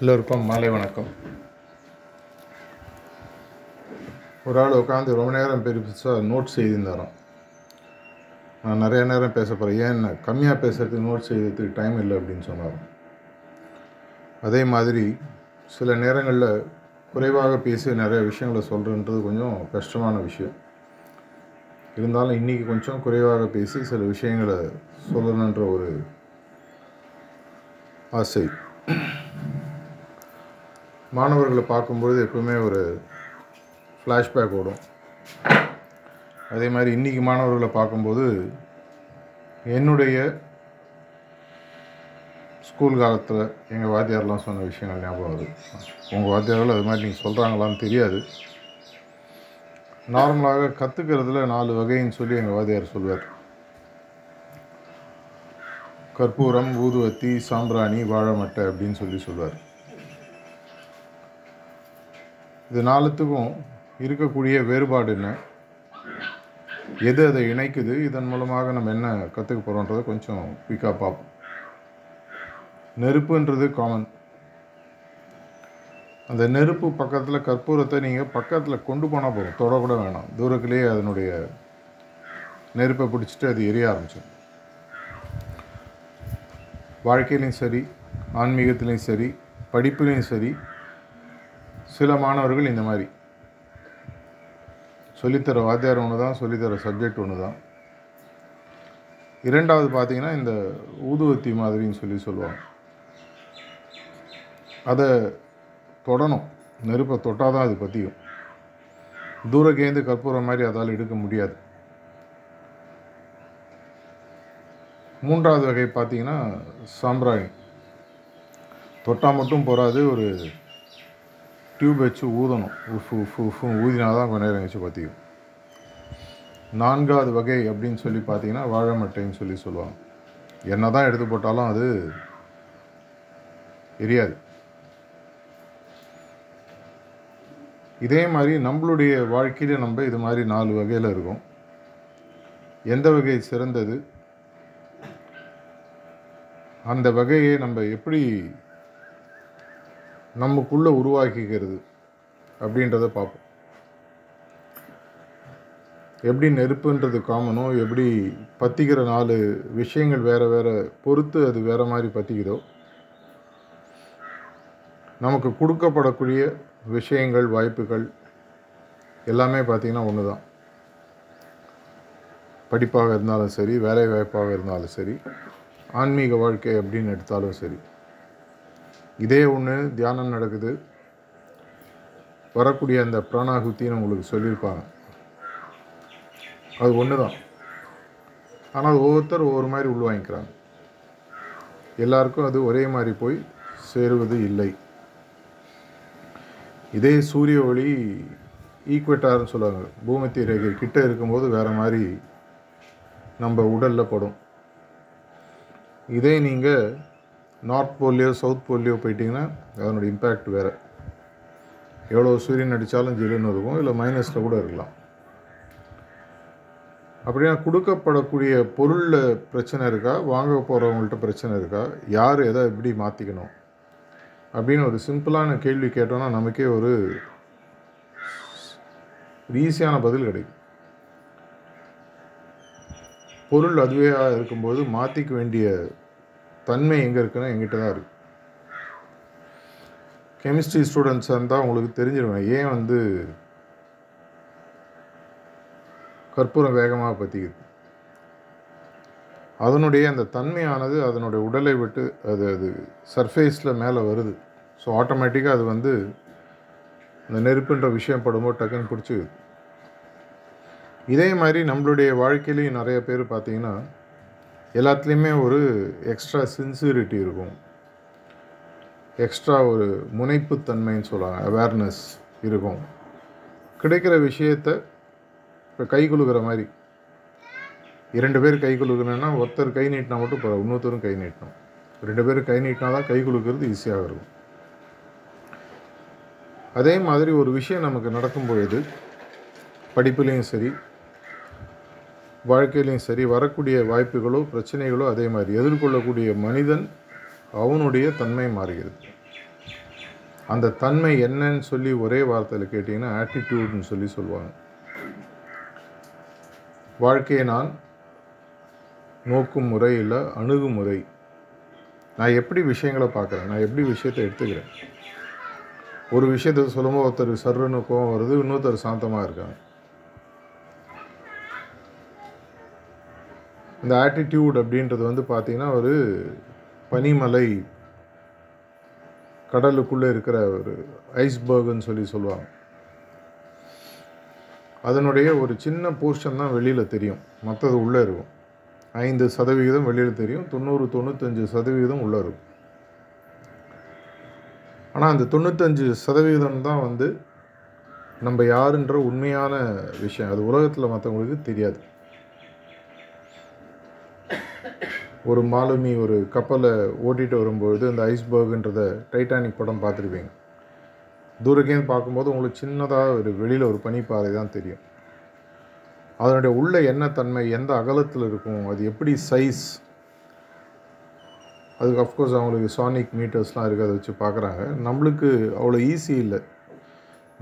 எல்லோருக்கும் மாலை வணக்கம். ஒரு ஆள் உட்காந்து ரொம்ப நேரம் பெருசாக நோட்ஸ் எழுதியிருந்தாராம். நான் நிறைய நேரம் பேச போகிறேன் ஏன் கம்மியாக பேசுறதுக்கு நோட்ஸ் எழுதுறதுக்கு டைம் இல்லை அப்படின்னு சொன்னார் அதே மாதிரி சில நேரங்களில் குறைவாக பேசி நிறைய விஷயங்களை சொல்கிறன்றது கொஞ்சம் கஷ்டமான விஷயம். இருந்தாலும் இன்றைக்கி கொஞ்சம் குறைவாக பேசி சில விஷயங்களை சொல்லணுன்ற ஒரு ஆசை. மாணவர்களை பார்க்கும்பொழுது எப்பவுமே ஒரு ஃப்ளாஷ்பேக் ஓடும். அதே மாதிரி இன்றைக்கி மாணவர்களை பார்க்கும்போது என்னுடைய ஸ்கூல் காலத்தில் எங்கள் வாத்தியார்லாம் சொன்ன விஷயங்கள் ஞாபகம் வருது. உங்கள் வாத்தியார்கள் அது மாதிரி நீங்கள் சொல்கிறாங்களான்னு தெரியாது. நார்மலாக கற்றுக்கிறதுல நாலு வகைன்னு சொல்லி எங்கள் வாத்தியார் சொல்வார். கற்பூரம் ஊதுவத்தி சாம்பிராணி வாழைமட்டை அப்படின்னு சொல்லி சொல்வார். இது நாலுத்துக்கும் இருக்கக்கூடிய வேறுபாடு என்ன? எது அதை இணைக்குது? இதன் மூலமாக நம்ம என்ன கற்றுக்க போகிறோன்றதை கொஞ்சம் குயிக்காக பார்ப்போம். நெருப்புன்றது காமன் அந்த நெருப்பு பக்கத்தில் கற்பூரத்தை நீங்கள் பக்கத்தில் கொண்டு போனால் போதும். தொடக்கூட வேணாம். தூரத்துலேயே அதனுடைய நெருப்பை பிடிச்சிட்டு அது எரிய ஆரம்பிச்சிடும். வாழ்க்கையிலையும் சரி ஆன்மீகத்துலேயும் சரி படிப்புலையும் சரி சில மாணவர்கள் இந்த மாதிரி. சொல்லித்தர வாத்தியார் ஒன்று தான் சொல்லித்தர சப்ஜெக்ட் ஒன்று தான் இரண்டாவது பார்த்தீங்கன்னா இந்த ஊதுவத்தி மாதிரின்னு சொல்லி சொல்லுவாங்க. அதை தொடணும். நெருப்பை தொட்டால் தான் அது பற்றியும் தூரக்கேந்து கற்பூரம் மாதிரி அதால் எடுக்க முடியாது. மூன்றாவது வகை பார்த்தீங்கன்னா சாம்பிராணி. தொட்டால் மட்டும் போகாது ஒரு டியூப் வச்சு ஊதணும். உஃப் உஃப் உஃப் ஊதினா தான் கொஞ்ச நேரம் வச்சு பற்றிக்கும் நான்காவது வகை அப்படின்னு சொல்லி பார்த்தீங்கன்னா வாழை மட்டைன்னு சொல்லி சொல்லுவாங்க. என்ன தான் எடுத்து போட்டாலும் அது எரியாது. இதே மாதிரி நம்மளுடைய வாழ்க்கையில் நம்ம இது மாதிரி நாலு வகையில் இருக்கும். எந்த வகை சிறந்தது? அந்த வகையை நம்ம எப்படி நமக்குள்ளே உருவாக்கிக்கிறது அப்படின்றத பார்ப்போம். எப்படி நெருப்புன்றது காமனோ எப்படி பற்றிக்கிற நாலு விஷயங்கள் வேறு வேறு பொறுத்து அது வேறு மாதிரி பற்றிக்குதோ நமக்கு கொடுக்கப்படக்கூடிய விஷயங்கள் வாய்ப்புகள் எல்லாமே பார்த்திங்கன்னா ஒன்று தான் படிப்பாக இருந்தாலும் சரி வேலை வாய்ப்பாக இருந்தாலும் சரி ஆன்மீக வாழ்க்கை அப்படின்னு எடுத்தாலும் சரி. இதே ஒன்று தியானம் நடக்குது. வரக்கூடிய அந்த பிராணாகுத்தின்னு உங்களுக்கு சொல்லியிருப்பாங்க. அது ஒன்று தான் ஆனால் ஒவ்வொருத்தர் ஒவ்வொரு மாதிரி உள்வாங்கிக்கிறாங்க எல்லாருக்கும் அது ஒரே மாதிரி போய் சேருவது இல்லை. இதே சூரிய ஒளி ஈக்குவேட்டார்னு சொல்லுவாங்க. பூமத்திய ரேகை கிட்ட இருக்கும்போது வேறு மாதிரி நம்ம உடலில் படும். இதே நீங்கள் நார்த் போல்லையோ சவுத் போல்லையோ போயிட்டிங்கன்னா அதனோட இம்பேக்ட் வேறு. எவ்வளோ சூரியன் அடித்தாலும் ஜில்லுன்னு இருக்கும் இல்லை மைனஸில் கூட இருக்கலாம். அப்படின்னா கொடுக்கப்படக்கூடிய பொருளில் பிரச்சனை இருக்கா? வாங்க போகிறவங்கள்ட்ட பிரச்சனை இருக்கா? யார் எதை எப்படி மாற்றிக்கணும் அப்படின்னு ஒரு சிம்பிளான கேள்வி கேட்டோன்னா நமக்கே ஒரு ஈஸியான பதில் கிடைக்கும். பொருள் அதுவே இருக்கும்போது மாற்றிக்க வேண்டிய தன்மை எங்கே இருக்குன்னா எங்கிட்ட தான் இருக்குது கெமிஸ்ட்ரி ஸ்டூடெண்ட்ஸாக இருந்தால் உங்களுக்கு தெரிஞ்சிருவேன் ஏன் வந்து கற்பூரம் வேகமாக பற்றிக்குது அதனுடைய அந்த தன்மையானது அதனுடைய உடலை விட்டு அது அது சர்ஃபேஸில் மேலே வருது. ஸோ ஆட்டோமேட்டிக்காக அது வந்து இந்த நெருப்புன்ற விஷயம் படும்போது டக்குன்னு பிடிச்சிக்குது. இதே மாதிரி நம்மளுடைய வாழ்க்கையிலையும் நிறைய பேர் பார்த்திங்கன்னா எல்லாத்துலேயுமே ஒரு எக்ஸ்ட்ரா சின்சியரிட்டி இருக்கும். எக்ஸ்ட்ரா ஒரு முனைப்புத்தன்மைன்னு சொல்லுவாங்க அவேர்னஸ் இருக்கும். கிடைக்கிற விஷயத்த இப்போ கை குலுக்கிற மாதிரி. இரண்டு பேர் கை குலுக்கணுன்னா ஒருத்தர் கை நீட்டினா மட்டும் போகிற இன்னொருத்தரும் கை நீட்டணும். ரெண்டு பேரும் கை நீட்டினா தான் கை குலுக்கிறது ஈஸியாக இருக்கும். அதே மாதிரி ஒரு விஷயம் நமக்கு நடக்கும் பொழுது படிப்புலேயும் சரி வாழ்க்கையிலையும் சரி வரக்கூடிய வாய்ப்புகளோ பிரச்சனைகளோ அதே மாதிரி எதிர்கொள்ளக்கூடிய மனிதன் அவனுடைய தன்மை மாறுகிறது. அந்த தன்மை என்னன்னு சொல்லி ஒரே வார்த்தையில் கேட்டிங்கன்னா ஆட்டிடியூட்னு சொல்லி சொல்லுவாங்க. வாழ்க்கையை நான் நோக்கும் முறை இல்லை அணுகுமுறை நான் எப்படி விஷயங்களை பார்க்குறேன்? நான் எப்படி விஷயத்தை எடுத்துக்கிறேன்? ஒரு விஷயத்தை சொல்லும்போது ஒருத்தர் சர்ருன்னு கோவம் வருது இன்னொருத்தர் சாந்தமாக இருக்காங்க. இந்த ஆட்டிடியூட் அப்படின்றது வந்து பார்த்திங்கன்னா ஒரு பனிமலை கடலுக்குள்ளே இருக்கிற ஒரு ஐஸ்பர்க்னு சொல்லி சொல்லுவாங்க. அதனுடைய ஒரு சின்ன போர்ஷன் தான் வெளியில் தெரியும். மற்றது உள்ளே இருக்கும். ஐந்து சதவிகிதம் வெளியில் தெரியும். தொண்ணூறு தொண்ணூத்தஞ்சு சதவிகிதம் உள்ளே இருக்கும். ஆனால் அந்த தொண்ணூத்தஞ்சு சதவிகிதம் தான் வந்து நம்ம யாருன்ற உண்மையான விஷயம். அது உலகத்தில் மற்றவங்களுக்கு தெரியாது. ஒரு மாலுமி ஒரு கப்பலை ஓட்டிகிட்டு வரும்பொழுது இந்த ஐஸ்பர்க்ன்றத டைட்டானிக் படம் பார்த்துருப்பீங்க. தூரக்கேந்து பார்க்கும்போது உங்களுக்கு சின்னதாக ஒரு வெளியில் ஒரு பனிப்பாறை தான் தெரியும். அதனுடைய உள்ள என்ன தன்மை எந்த அகலத்தில் இருக்கும் அது எப்படி சைஸ் அதுக்கு அஃப்கோர்ஸ் அவங்களுக்கு சானிக் மீட்டர்ஸ்லாம் இருக்குது அதை வச்சு பார்க்குறாங்க. நம்மளுக்கு அவ்வளோ ஈஸி இல்லை.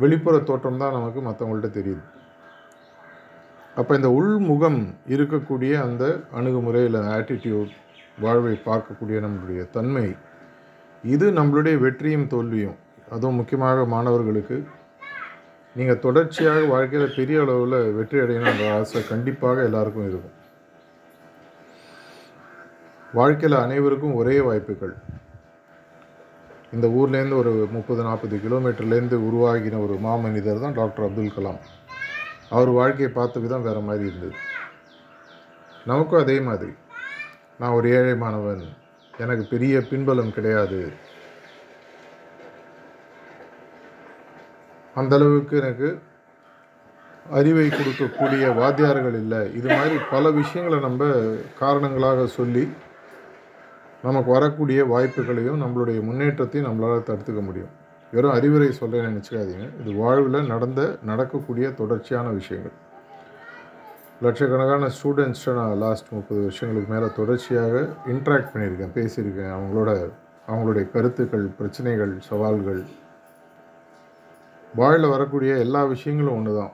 வெளிப்புற தோற்றம் தான் நமக்கு மற்றவங்கள்ட்ட தெரியுது. அப்போ இந்த உள்முகம் இருக்கக்கூடிய அந்த அணுகுமுறையில் ஆட்டிடியூட் வாழ்வை பார்க்கக்கூடிய நம்மளுடைய தன்மை இது நம்மளுடைய வெற்றியும் தோல்வியும். அதுவும் முக்கியமாக மாணவர்களுக்கு. நீங்கள் தொடர்ச்சியாக வாழ்க்கையில் பெரிய அளவில் வெற்றி அடையணுன்ற ஆசை கண்டிப்பாக எல்லாருக்கும் இருக்கும். வாழ்க்கையில் அனைவருக்கும் ஒரே வாய்ப்புகள். இந்த ஊர்லேருந்து ஒரு முப்பது நாற்பது கிலோமீட்டர்லேருந்து உருவாகின ஒரு மாமனிதர் தான் டாக்டர் அப்துல் கலாம். அவர் வாழ்க்கையை பார்த்த விதம் வேறு மாதிரி இருந்தது. நமக்கும் அதே மாதிரி. நான் ஒரு ஏழை மாணவன். எனக்கு பெரிய பின்பலம் கிடையாது. அந்தளவுக்கு எனக்கு அறிவை கொடுக்கக்கூடிய வாத்தியார்கள் இல்லை. இது மாதிரி பல விஷயங்களை நம்ம காரணங்களாக சொல்லி நமக்கு வரக்கூடிய வாய்ப்புகளையும் நம்மளுடைய முன்னேற்றத்தையும் நம்மளால் தடுத்துக்க முடியும். வெறும் அறிவுரை சொல்கிறேன்னு நினச்சிக்காதீங்க. இது வாழ்வில் நடந்த நடக்கக்கூடிய தொடர்ச்சியான விஷயங்கள். லட்சக்கணக்கான ஸ்டூடெண்ட்ஸ்ட்டை நான் லாஸ்ட் முப்பது வருஷங்களுக்கு மேலே தொடர்ச்சியாக இன்ட்ராக்ட் பண்ணியிருக்கேன் பேசியிருக்கேன். அவங்களோட அவங்களுடைய கருத்துக்கள் பிரச்சனைகள் சவால்கள். வாழ்வில் வரக்கூடிய எல்லா விஷயங்களும் ஒன்று தான்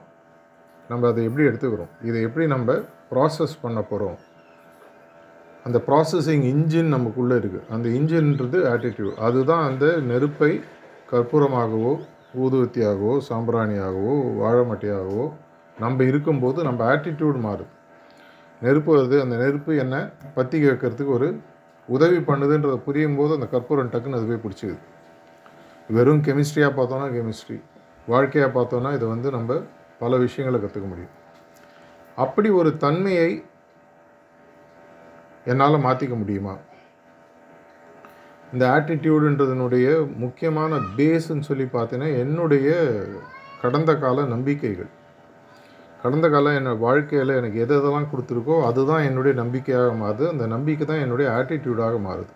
நம்ம அதை எப்படி எடுத்துக்கிறோம்? இதை எப்படி நம்ம ப்ராசஸ் பண்ண போகிறோம் அந்த ப்ராசஸிங் இன்ஜின் நமக்குள்ளே இருக்குது அந்த இன்ஜின்ன்றது ஆட்டிடியூட் அதுதான் அந்த நெருப்பை கற்பூரமாகவோ ஊதுவத்தியாகவோ சாம்பிராணியாகவோ வாழைமட்டையாகவோ நம்ம இருக்கும்போது நம்ம ஆட்டிடியூட் மாறுது நெருப்பு வருது அந்த நெருப்பு என்ன? பற்றி வைக்கிறதுக்கு ஒரு உதவி பண்ணுதுன்றதை புரியும் போது அந்த கற்பூரம் டக்குன்னு அது போய் பிடிச்சிது வெறும் கெமிஸ்ட்ரியாக பார்த்தோன்னா கெமிஸ்ட்ரி வாழ்க்கையாக பார்த்தோன்னா இதை வந்து நம்ம பல விஷயங்களை கற்றுக்க முடியும். அப்படி ஒரு தன்மையை என்னால் மாற்றிக்க முடியுமா? இந்த ஆட்டிடியூடுன்றதனுடைய முக்கியமான பேஸ்ன்னு சொல்லி பார்த்தீங்கன்னா என்னுடைய கடந்த கால நம்பிக்கைகள். கடந்த காலம் என்ன வாழ்க்கையில் எனக்கு எது எதெல்லாம் கொடுத்துருக்கோ அதுதான் என்னுடைய நம்பிக்கையாக மாறுது. அந்த நம்பிக்கை தான் என்னுடைய ஆட்டிடியூடாக மாறுது.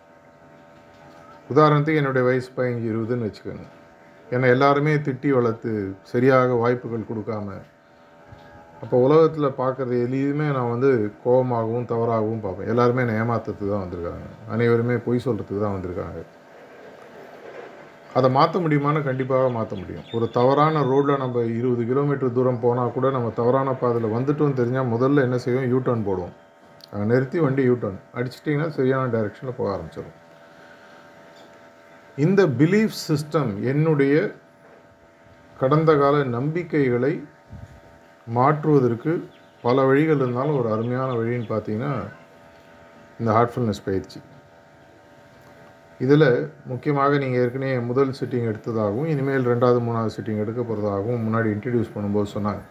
உதாரணத்துக்கு என்னுடைய வயசு பதினஞ்சு இருபதுன்னு வச்சுக்கோங்க. என்னை எல்லாருமே திட்டி வளர்த்து சரியாக வாய்ப்புகள் கொடுக்காம அப்போ உலகத்தில் பார்க்குறது எதையுமே நான் வந்து கோபமாகவும் தவறாகவும் பார்ப்பேன். எல்லாருமே என்னை ஏமாத்துறதுக்கு தான் வந்திருக்காங்க. அனைவருமே பொய் சொல்கிறதுக்கு தான் வந்திருக்காங்க. அதை மாற்ற முடியுமான்னு கண்டிப்பாக மாற்ற முடியும். ஒரு தவறான ரோட்டில் நம்ம இருபது கிலோமீட்டர் தூரம் போனால் கூட நம்ம தவறான பாதையில் வந்துட்டோம்னு தெரிஞ்சால் முதல்ல என்ன செய்வோம்? யூ டர்ன் போடுவோம். அங்கே நிறுத்தி வண்டி யூ டர்ன் அடிச்சிட்டிங்கன்னா சரியான டைரெக்ஷனில் போக ஆரம்பிச்சிடும் இந்த பிலீஃப் சிஸ்டம் என்னுடைய கடந்த கால நம்பிக்கைகளை மாற்றுவதற்கு பல வழிகள் இருந்தாலும் ஒரு அருமையான வழின்னு பார்த்தீங்கன்னா இந்த ஹார்ட்ஃபுல்னஸ் பயிற்சி. இதில் முக்கியமாக நீங்கள் ஏற்கனவே முதல் சிட்டிங் எடுத்ததாகவும் இனிமேல் ரெண்டாவது மூணாவது சிட்டிங் எடுக்க போகிறதாகவும் முன்னாடி இன்ட்ரடியூஸ் பண்ணும்போது சொன்னாங்க.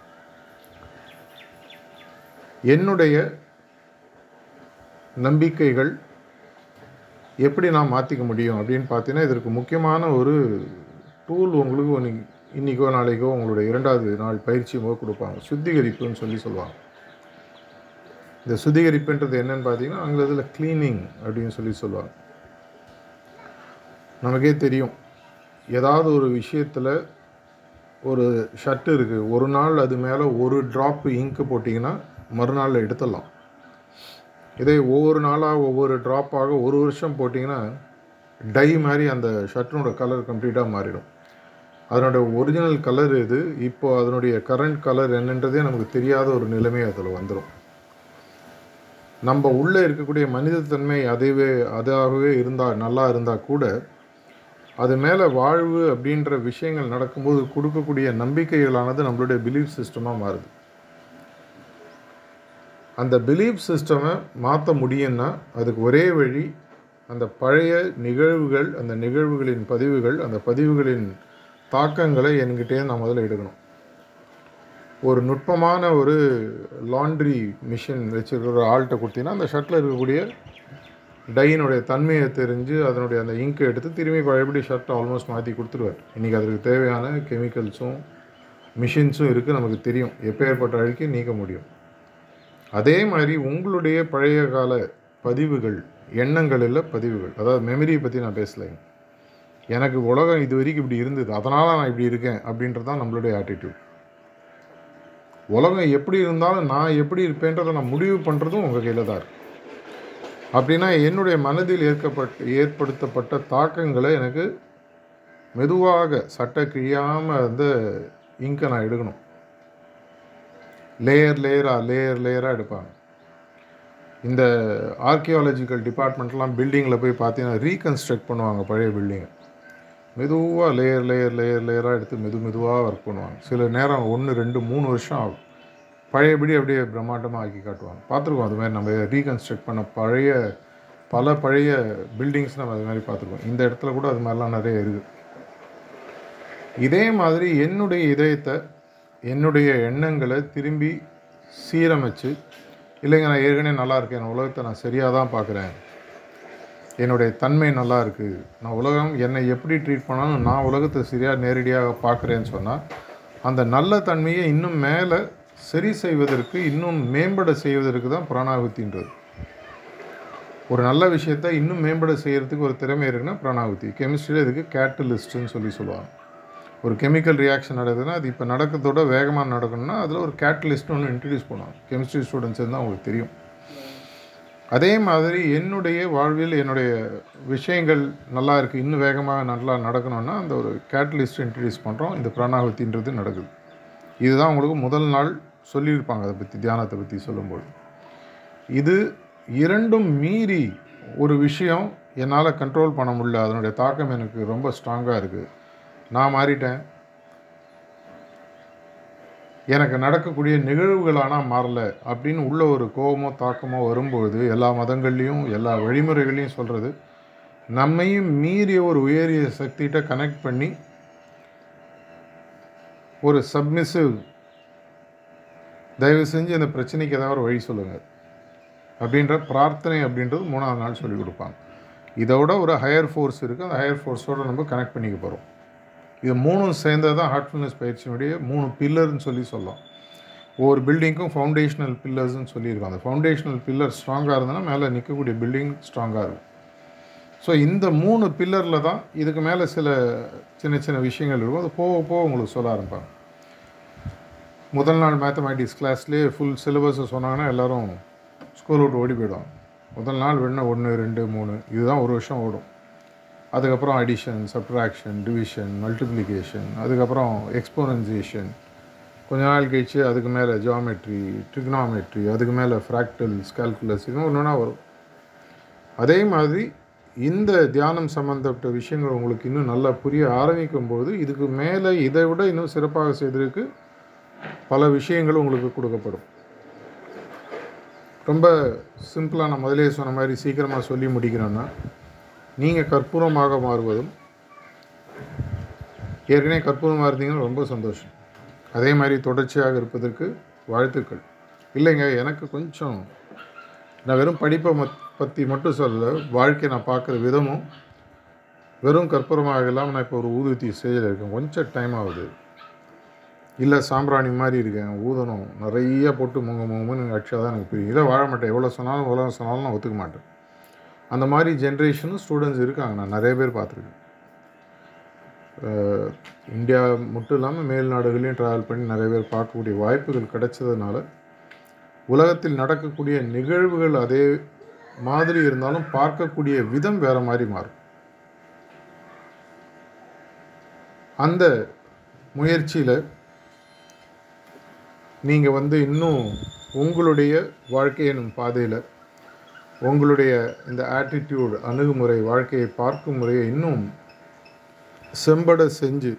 என்னுடைய நம்பிக்கைகள் எப்படி நான் மாற்றிக்க முடியும் அப்படின்னு பார்த்தீங்கன்னா இதற்கு முக்கியமான ஒரு டூல் உங்களுக்கு ஒன்று இன்றைக்கோ நாளைக்கோ உங்களுடைய இரண்டாவது நாள் பயிற்சியுமோ கொடுப்பாங்க. சுத்திகரிப்புன்னு சொல்லி சொல்லுவாங்க. இந்த சுத்திகரிப்புன்றது என்னன்னு பார்த்தீங்கன்னா ஆங்கிலத்தில் க்ளீனிங் அப்படின்னு சொல்லி சொல்லுவாங்க. நமக்கே தெரியும். ஏதாவது ஒரு விஷயத்தில் ஒரு ஷர்ட் இருக்குது ஒரு நாள் அது மேலே ஒரு ட்ராப் இங்கு போட்டிங்கன்னா மறுநாளில் எடுத்துடலாம். இதே ஒவ்வொரு நாளாக ஒவ்வொரு ட்ராப்பாக ஒரு வருஷம் போட்டிங்கன்னா டை மாதிரி அந்த ஷர்ட்டினோட கலர் கம்ப்ளீட்டாக மாறிடும். அதனுடைய ஒரிஜினல் கலர் எது? இப்போ அதனுடைய கரண்ட் கலர் என்னன்றதே நமக்கு தெரியாத ஒரு நிலைமை அதில் வந்துடும் நம்ம உள்ளே இருக்கக்கூடிய மனிதத்தன்மை அதுவே அதாகவே இருந்தால் நல்லா இருந்தால் கூட அது மேலே வாழ்வு அப்படின்ற விஷயங்கள் நடக்கும்போது கொடுக்கக்கூடிய நம்பிக்கைகளானது நம்மளுடைய பிலீஃப் சிஸ்டமாக மாறுது. அந்த பிலீஃப் சிஸ்டமை மாற்ற முடியும்னா அதுக்கு ஒரே வழி அந்த பழைய நிகழ்வுகள் அந்த நிகழ்வுகளின் பதிவுகள் அந்த பதிவுகளின் தாக்கங்களை என்கிட்டே நான் முதல்ல எடுக்கணும். ஒரு நுட்பமான ஒரு லாண்ட்ரி மிஷின் வச்சுருக்கிற ஒரு ஆள்கிட்ட கொடுத்தீங்கன்னா அந்த ஷர்ட்டில் இருக்கக்கூடிய டையினுடைய தன்மையை தெரிஞ்சு அதனுடைய அந்த இங்கை எடுத்து திரும்பி பழையபடி ஷர்ட்டை ஆல்மோஸ்ட் மாற்றி கொடுத்துருவார். இன்றைக்கி அதுக்கு தேவையான கெமிக்கல்ஸும் மிஷின்ஸும் இருக்குது நமக்கு தெரியும். எப்பேற்பட்ட அழுக்கி நீக்க முடியும். அதே மாதிரி உங்களுடைய பழைய கால பதிவுகள் எண்ணங்களில் பதிவுகள். அதாவது மெமரியை பற்றி நான் பேசலைங்க. எனக்கு உலகம் இது வரைக்கும் இப்படி இருந்தது அதனால் நான் இப்படி இருக்கேன் அப்படின்றது தான் நம்மளுடைய ஆட்டிடியூட் உலகம் எப்படி இருந்தாலும் நான் எப்படி இருப்பேன்றதை நான் முடிவு பண்ணுறதும் உங்கள் கையில் தான் இருக்குது அப்படின்னா என்னுடைய மனதில் ஏற்கப்பட்ட ஏற்படுத்தப்பட்ட தாக்கங்களை எனக்கு மெதுவாக சட்டை கிழியாமல் வந்து இங்கை நான் எடுக்கணும். லேயர் லேயராக லேயர் லேயராக எடுப்பாங்க. இந்த ஆர்கியாலஜிக்கல் டிபார்ட்மெண்ட்லாம் பில்டிங்கில் போய் பார்த்தீங்கன்னா ரீகன்ஸ்ட்ரக்ட் பண்ணுவாங்க பழைய பில்டிங்கை மெதுவாக லேயர் லேயர் லேயர் லேயராக எடுத்து மெது மெதுவாக ஒர்க் பண்ணுவாங்க. சில நேரம் ஒன்று ரெண்டு மூணு வருஷம் ஆகும். பழையபடி அப்படியே பிரம்மாண்டமாக ஆக்கி காட்டுவாங்க. பார்த்துருக்கோம் அது மாதிரி நம்ம ரீகன்ஸ்ட்ரக்ட் பண்ண பழைய பல பழைய பில்டிங்ஸ் நம்ம அது மாதிரி பார்த்துருக்கோம். இந்த இடத்துல கூட அது மாதிரிலாம் நிறைய இருக்குது இதே மாதிரி என்னுடைய இதயத்தை என்னுடைய எண்ணங்களை திரும்பி சீரமைச்சு இல்லைங்க நான் ஏற்கனவே நல்லா இருக்கேன் உலகத்தை நான் சரியாக தான் பார்க்குறேன். என்னுடைய தன்மை நல்லா இருக்குது நான் உலகம் என்னை எப்படி ட்ரீட் பண்ணாலும் நான் உலகத்தை சரியாக நேரடியாக பார்க்குறேன்னு சொன்னால் அந்த நல்ல தன்மையை இன்னும் மேலே சரி செய்வதற்கு இன்னும் மேம்பட செய்வதற்கு தான் பிராணாகுத்தின்றது. ஒரு நல்ல விஷயத்தை இன்னும் மேம்பட செய்கிறதுக்கு ஒரு திறமை இருக்குன்னா பிராணாகுத்தி. கெமிஸ்ட்ரியில் இதுக்கு கேட்டலிஸ்ட்டுன்னு சொல்லி சொல்லுவாங்க. ஒரு கெமிக்கல் ரியாக்ஷன் நடக்குதுன்னா அது இப்போ நடக்கிறதோட வேகமாக நடக்கணும்னா அதில் ஒரு கேட்டலிஸ்ட் ஒன்று இன்ட்ரடியூஸ் பண்ணுவாங்க. கெமிஸ்ட்ரி ஸ்டூடெண்ட்ஸ் இருந்தால் அவங்களுக்கு தெரியும். அதே மாதிரி என்னுடைய வாழ்வில் என்னுடைய விஷயங்கள் நல்லா இருக்குது இன்னும் வேகமாக நல்லா நடக்கணும்னா அந்த ஒரு கேட்டலிஸ்ட் இன்ட்ரடியூஸ் பண்ணுறோம் இந்த பிராணாகுத்தின்றது நடக்குது. இதுதான் உங்களுக்கு முதல் நாள் சொல்லியிருப்பாங்க. அதை பற்றி தியானத்தை பற்றி சொல்லும்போது. இது இரண்டும் மீறி ஒரு விஷயம் என்னால் கண்ட்ரோல் பண்ண முடியல. அதனுடைய தாக்கம் எனக்கு ரொம்ப ஸ்ட்ராங்காக இருக்குது நான் மாறிட்டேன். எனக்கு நடக்கக்கூடிய நிகழ்வுகள் ஆனால் மாறல அப்படின்னு உள்ள ஒரு கோபமோ தாக்கமோ வரும்பொழுது எல்லா மதங்கள்லேயும் எல்லா வழிமுறைகளையும் சொல்கிறது நம்மையும் மீறிய ஒரு உயரிய சக்திகிட்ட கனெக்ட் பண்ணி ஒரு சப்மிசிவ் தயவு செஞ்சு அந்த பிரச்சனைக்கு ஏதாவது ஒரு வழி சொல்லுங்கள் அப்படின்ற பிரார்த்தனை அப்படின்றது மூணாவது நாள் சொல்லிக் கொடுப்பாங்க. இதோட ஒரு ஹையர் ஃபோர்ஸ் இருக்குது அந்த ஹையர் ஃபோர்ஸோடு நம்ம கனெக்ட் பண்ணிக்க போகிறோம் இது மூணும் சேர்ந்தது தான் ஹார்ட்ஃபுல்னஸ் பயிற்சியினுடைய மூணு பில்லர்னு சொல்லி சொல்லலாம். ஒவ்வொரு பில்டிங்க்கும் ஃபவுண்டேஷனல் பில்லர்ஸ்னு சொல்லியிருக்கோம் அந்த ஃபவுண்டேஷனல் பில்லர் ஸ்ட்ராங்காக இருந்ததுன்னா மேலே நிற்கக்கூடிய பில்டிங் ஸ்ட்ராங்காக இருக்கும். ஸோ இந்த மூணு பில்லரில் தான் இதுக்கு மேலே சில சின்ன சின்ன விஷயங்கள் இருக்கும். அது போக போக உங்களுக்கு சொல்ல ஆரம்பிப்பாங்க. முதல் நாள் மேத்தமேட்டிக்ஸ் கிளாஸ்லேயே ஃபுல் சிலபஸை சொன்னாங்கன்னா எல்லோரும் ஸ்கூல் விட்டு ஓடி போயிடுவாங்க. முதல் நாள் வேணால் ஒன்று ரெண்டு மூணு. இதுதான் ஒரு வருஷம் ஓடும். அதுக்கப்புறம் அடிஷன் சப்ட்ராக்ஷன் டிவிஷன் மல்டிப்ளிகேஷன் அதுக்கப்புறம் எக்ஸ்போனன்சியேஷன் கொஞ்ச நாள் கழிச்சு அதுக்கு மேலே ஜியாமெட்ரி ட்ரிக்னாமெட்ரி அதுக்கு மேலே ஃப்ராக்டல்ஸ் கால்குலஸ் இது ஒன்றா வரும். அதே மாதிரி இந்த தியானம் சம்மந்தப்பட்ட விஷயங்கள் உங்களுக்கு இன்னும் நல்லா புரிய ஆரம்பிக்கும் போது இதுக்கு மேலே இதை விட இன்னும் சிறப்பாக செய்திருக்கு. பல விஷயங்கள் உங்களுக்கு கொடுக்கப்படும். ரொம்ப சிம்பிளாக நான் முதலே சொன்ன மாதிரி சீக்கிரமாக சொல்லி முடிக்கிறேன்னா நீங்கள் கற்பூரமாக மாறுவதும் ஏற்கனவே கற்பூரமாக இருந்தீங்கன்னா ரொம்ப சந்தோஷம். அதே மாதிரி தொடர்ச்சியாக இருப்பதற்கு வாழ்த்துக்கள். இல்லைங்க எனக்கு கொஞ்சம் நான் வெறும் படிப்பை மத் பற்றி மட்டும் சொல்ல வாழ்க்கையை நான் பார்க்குற விதமும் வெறும் கற்பூரமாக இல்லாமல் நான் இப்போ ஒரு ஊதுவத்தி செய்யல இருக்கேன். கொஞ்சம் டைம் ஆகுது. இல்லை சாம்பிராணி மாதிரி இருக்கேன். ஊதணும். நிறைய போட்டு முங்க முங்கன்னு அடிச்சா தான் எனக்கு புரியும். இதை வாழ மாட்டேன். எவ்வளோ சொன்னாலும் எவ்வளோ சொன்னாலும் நான் ஒத்துக்க மாட்டேன். அந்த மாதிரி ஜென்ரேஷனும் ஸ்டூடெண்ட்ஸ் இருக்காங்க. நான் நிறைய பேர் பார்த்துருக்கேன். இந்தியா மட்டும் இல்லாமல் மேல் நாடுகளையும் ட்ராவல் பண்ணி நிறைய பேர் பார்க்கக்கூடிய வாய்ப்புகள் கிடைச்சதுனால உலகத்தில் நடக்கக்கூடிய நிகழ்வுகள் அதே மாதிரி இருந்தாலும் பார்க்கக்கூடிய விதம் வேறு மாதிரி மாறும். அந்த முயற்சியில் நீங்கள் வந்து இன்னும் உங்களுடைய வாழ்க்கை எனும் பாதையில் உங்களுடைய இந்த ஆட்டிடியூட் அணுகுமுறை வாழ்க்கையை பார்க்கும் முறையை இன்னும் செம்பட செஞ்சு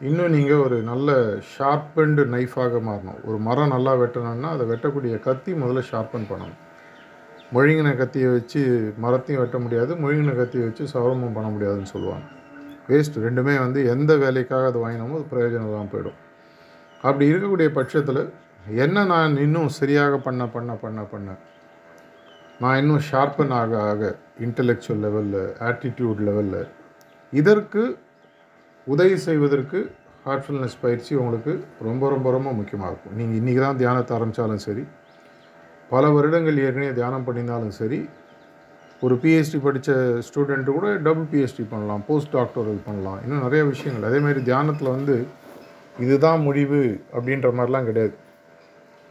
இன்னும் நீங்கள் ஒரு நல்ல ஷார்பன்டு நைஃபாக மாறணும். ஒரு மரம் நல்லா வெட்டணும்னா அதை வெட்டக்கூடிய கத்தி முதல்ல ஷார்பன் பண்ணணும். மொழிங்கின கத்தியை வச்சு மரத்தையும் வெட்ட முடியாது மொழிங்கின கத்தியை வச்சு சவரமும் பண்ண முடியாதுன்னு சொல்லுவாங்க. வேஸ்ட் ரெண்டுமே வந்து எந்த வேலைக்காக அது வாங்கினோமோ அது பிரயோஜனம் தான் போயிடும். அப்படி இருக்கக்கூடிய பட்சத்தில் என்ன நான் இன்னும் சரியாக பண்ண பண்ண பண்ண பண்ண நான் இன்னும் ஷார்ப்பன் ஆக ஆக இன்டலெக்சுவல் லெவலில் ஆட்டிடியூட் லெவலில் இதற்கு உதவி செய்வதற்கு ஹார்ட்ஃபுல்னஸ் பயிற்சி உங்களுக்கு ரொம்ப ரொம்ப ரொம்ப முக்கியமாக இருக்கும். நீங்கள் இன்றைக்கி தான் தியானத்தை ஆரம்பித்தாலும் சரி பல வருடங்கள் ஏற்கனவே தியானம் பண்ணியிருந்தாலும் சரி ஒரு பிஹெச்டி படித்த ஸ்டூடெண்ட்டு கூட டபுள் பிஹெச்டி பண்ணலாம் போஸ்ட் டாக்டரல் பண்ணலாம் இன்னும் நிறைய விஷயங்கள். அதேமாதிரி தியானத்தில் வந்து இதுதான் முடிவு அப்படின்ற மாதிரிலாம் கிடையாது.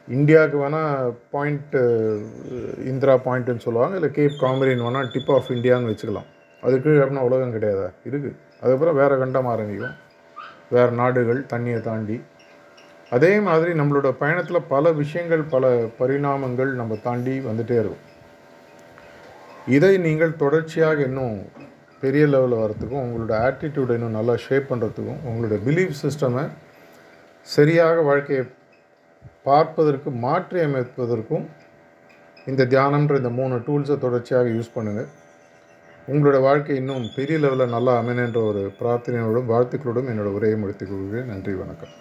இந்தியாவுக்கு வேணால் பாயிண்ட்டு இந்திரா பாயிண்ட்டுன்னு சொல்லுவாங்க இல்லை கேப் காமரின் வேணால் டிப் ஆஃப் இந்தியான்னு வச்சுக்கலாம். அதுக்கு அப்படின்னா உலகம் கிடையாதா? இருக்குது அதுக்கப்புறம் வேறு கண்டம் ஆரம்பிக்கும். வேறு நாடுகள் தண்ணியை தாண்டி. அதே மாதிரி நம்மளோட பயணத்தில் பல விஷயங்கள் பல பரிணாமங்கள் நம்ம தாண்டி வந்துகிட்டே இருக்கும். இதை நீங்கள் தொடர்ச்சியாக இன்னும் பெரிய லெவலில் வரத்துக்கும் உங்களோட ஆட்டிடியூடை இன்னும் நல்லா ஷேப் பண்ணுறதுக்கும் உங்களோட பிலீஃப் சிஸ்டமை சரியாக வாழ்க்கையை பார்ப்பதற்கு மாற்றி அமைப்பதற்கும் இந்த தியானம்ன்ற இந்த மூணு டூல்ஸை தொடர்ச்சியாக யூஸ் பண்ணுங்கள் உங்களோட வாழ்க்கை இன்னும் பெரிய லெவலில் நல்லா அமைனன்ற ஒரு பிரார்த்தனையோடும் வாழ்த்துக்களோடும் என்னோடய உரையை முடித்துக் கொள்கிறேன். நன்றி வணக்கம்.